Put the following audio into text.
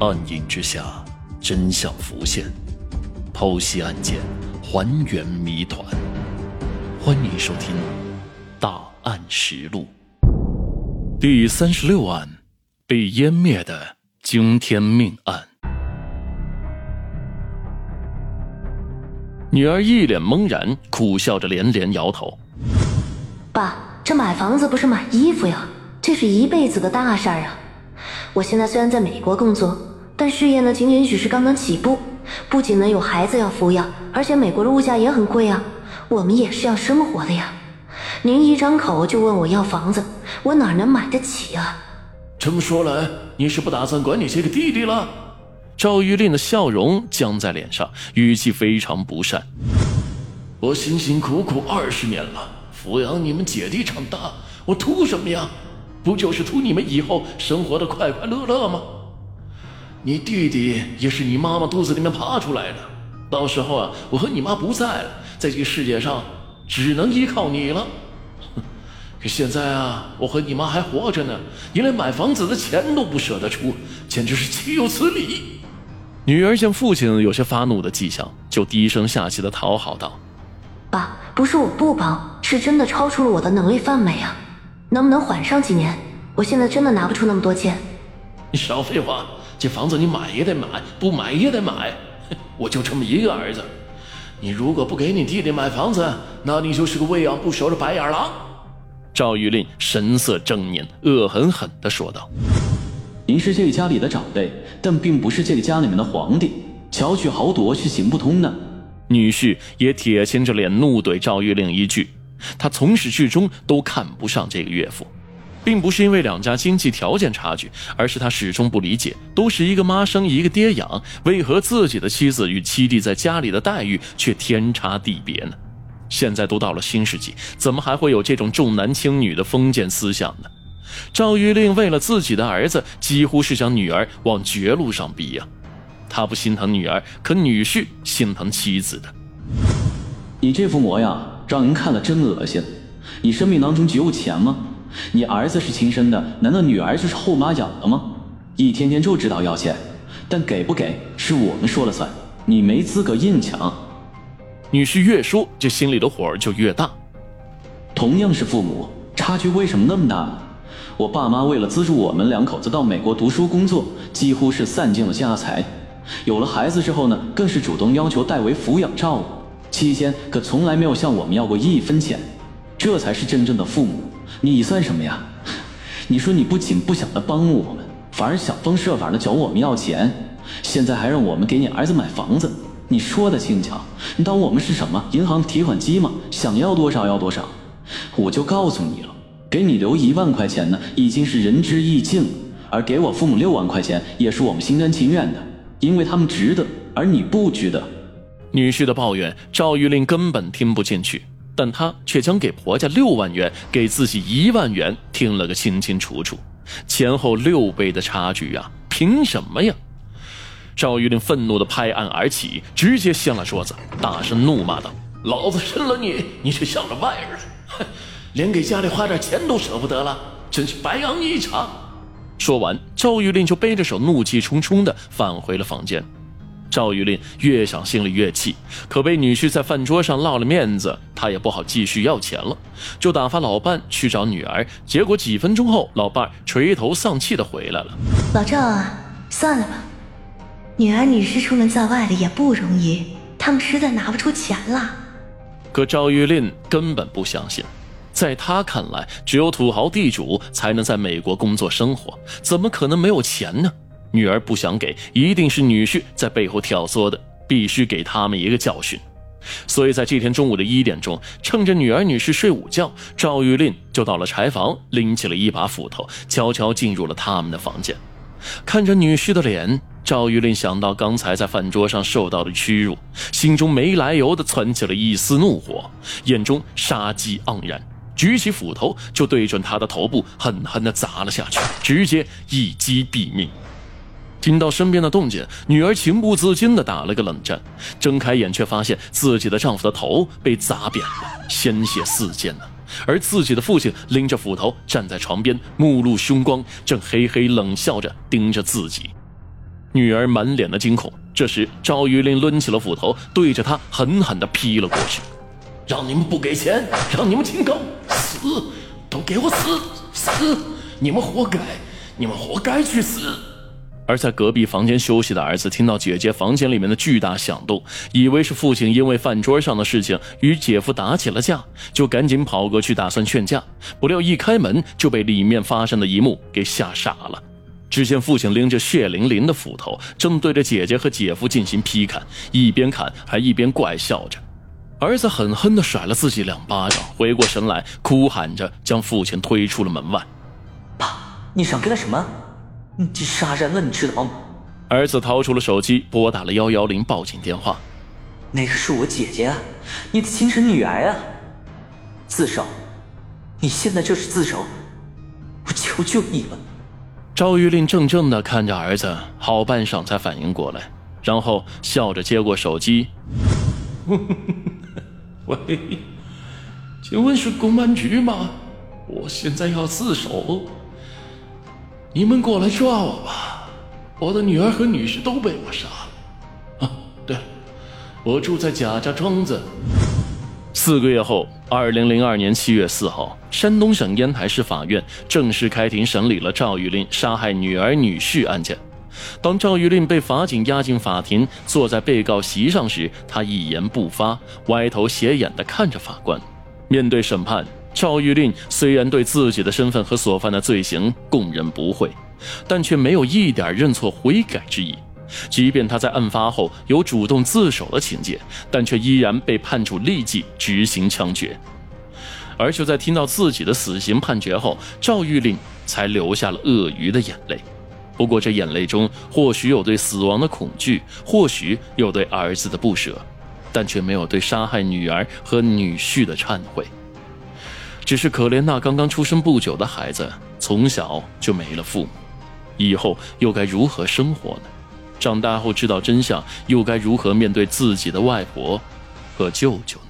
暗影之下，真相浮现，剖析案件，还原谜团。欢迎收听《大案实录》第三十六案：被湮灭的惊天命案。女儿一脸懵然，苦笑着连连摇头：“爸，这买房子不是买衣服呀，这是一辈子的大事儿啊！我现在虽然在美国工作。”但事业呢，仅仅只是刚刚起步，不仅呢有孩子要抚养，而且美国的物价也很贵啊，我们也是要生活的呀。您一张口就问我要房子，我哪能买得起啊？这么说来，你是不打算管你这个弟弟了？赵玉令的笑容僵在脸上，语气非常不善。我辛辛苦苦二十年了，抚养你们姐弟长大，我图什么呀？不就是图你们以后生活的快快乐乐吗？你弟弟也是你妈妈肚子里面爬出来的，到时候啊，我和你妈不在了，在这个世界上只能依靠你了。可现在啊，我和你妈还活着呢，你连买房子的钱都不舍得出，简直是岂有此理！女儿见父亲有些发怒的迹象，就低声下气的讨好道：“爸，不是我不帮，是真的超出了我的能力范围啊，能不能缓上几年？我现在真的拿不出那么多钱。”你少废话。这房子你买也得买，不买也得买。我就这么一个儿子，你如果不给你弟弟买房子，那你就是个为养不熟的白眼狼。赵玉令神色狰狞，恶狠狠地说道：“您是这个家里的长辈，但并不是这个家里面的皇帝，巧取豪夺是行不通的。”女婿也铁青着脸怒怼赵玉令一句：“他从始至终都看不上这个岳父。”并不是因为两家经济条件差距，而是他始终不理解，都是一个妈生一个爹养，为何自己的妻子与妻弟在家里的待遇却天差地别呢？现在都到了新世纪，怎么还会有这种重男轻女的封建思想呢？赵玉令为了自己的儿子，几乎是将女儿往绝路上逼呀！他不心疼女儿，可女婿心疼妻子的。你这副模样，让人看了真恶心。你生命当中只有钱吗？你儿子是亲生的，难道女儿就是后妈养的吗？一天天就知道要钱，但给不给是我们说了算，你没资格硬抢。女婿越说，这心里的火就越大。同样是父母，差距为什么那么大呢？我爸妈为了资助我们两口子到美国读书工作，几乎是散尽了家财。有了孩子之后呢，更是主动要求代为抚养照顾，期间可从来没有向我们要过一分钱。这才是真正的父母。你算什么呀？你说你不仅不想着帮我们，反而想方设法的找我们要钱，现在还让我们给你儿子买房子。你说的轻巧，你当我们是什么银行提款机吗？想要多少要多少。我就告诉你了，给你留一万块钱呢，已经是仁至义尽了；而给我父母六万块钱，也是我们心甘情愿的，因为他们值得，而你不值得。女婿的抱怨，赵玉令根本听不进去。但他却将给婆家六万元，给自己一万元听了个清清楚楚，前后六倍的差距啊！凭什么呀？赵玉林愤怒地拍案而起，直接掀了桌子，大声怒骂道：“老子生了你，你却向着外人，哼，连给家里花点钱都舍不得了，真是白养你一场！”说完，赵玉林就背着手，怒气冲冲地返回了房间。赵玉林越想心里越气，可被女婿在饭桌上落了面子，他也不好继续要钱了，就打发老伴去找女儿。结果几分钟后，老伴垂头丧气的回来了。老赵啊，算了吧，女儿女婿出门在外的也不容易，他们实在拿不出钱了。可赵玉林根本不相信，在他看来，只有土豪地主才能在美国工作生活，怎么可能没有钱呢？女儿不想给，一定是女婿在背后挑唆的，必须给他们一个教训。所以在这天中午的一点钟，趁着女儿女婿睡午觉，赵玉令就到了柴房，拎起了一把斧头，悄悄进入了他们的房间。看着女婿的脸，赵玉令想到刚才在饭桌上受到的屈辱，心中没来由的窜起了一丝怒火，眼中杀机盎然，举起斧头就对准他的头部狠狠地砸了下去，直接一击毙命。听到身边的动静，女儿情不自禁地打了个冷战，睁开眼却发现自己的丈夫的头被砸扁了，鲜血四溅呢。而自己的父亲拎着斧头站在床边，目露凶光，正嘿嘿冷笑着盯着自己。女儿满脸的惊恐。这时，赵玉林抡起了斧头，对着他狠狠地劈了过去。让你们不给钱，让你们清高，死，都给我死死！你们活该，你们活该去死！而在隔壁房间休息的儿子听到姐姐房间里面的巨大响动，以为是父亲因为饭桌上的事情与姐夫打起了架，就赶紧跑过去打算劝架。不料一开门就被里面发生的一幕给吓傻了。只见父亲拎着血淋淋的斧头，正对着姐姐和姐夫进行劈砍，一边砍还一边怪笑着。儿子狠狠地甩了自己两巴掌，回过神来，哭喊着将父亲推出了门外。爸，你想干什么？你这杀人了，你知道吗？儿子掏出了手机，拨打了幺幺零报警电话。那个是我姐姐啊，你的亲生女儿啊！自首！你现在就是自首！我求求你了！赵玉令怔怔的看着儿子，好半晌才反应过来，然后笑着接过手机。喂，请问是公安局吗？我现在要自首，你们过来抓我吧！我的女儿和女婿都被我杀了。啊，对了，我住在贾家庄子。四个月后，二零零二年七月四号，山东省烟台市法院正式开庭审理了赵玉林杀害女儿女婿案件。当赵玉林被法警押进法庭，坐在被告席上时，他一言不发，歪头斜眼地看着法官。面对审判，赵玉令虽然对自己的身份和所犯的罪行供认不讳，但却没有一点认错悔改之意。即便他在案发后有主动自首的情节，但却依然被判处立即执行枪决。而就在听到自己的死刑判决后，赵玉令才流下了鳄鱼的眼泪。不过，这眼泪中或许有对死亡的恐惧，或许有对儿子的不舍，但却没有对杀害女儿和女婿的忏悔。只是可怜那刚刚出生不久的孩子，从小就没了父母，以后又该如何生活呢？长大后知道真相，又该如何面对自己的外婆和舅舅呢？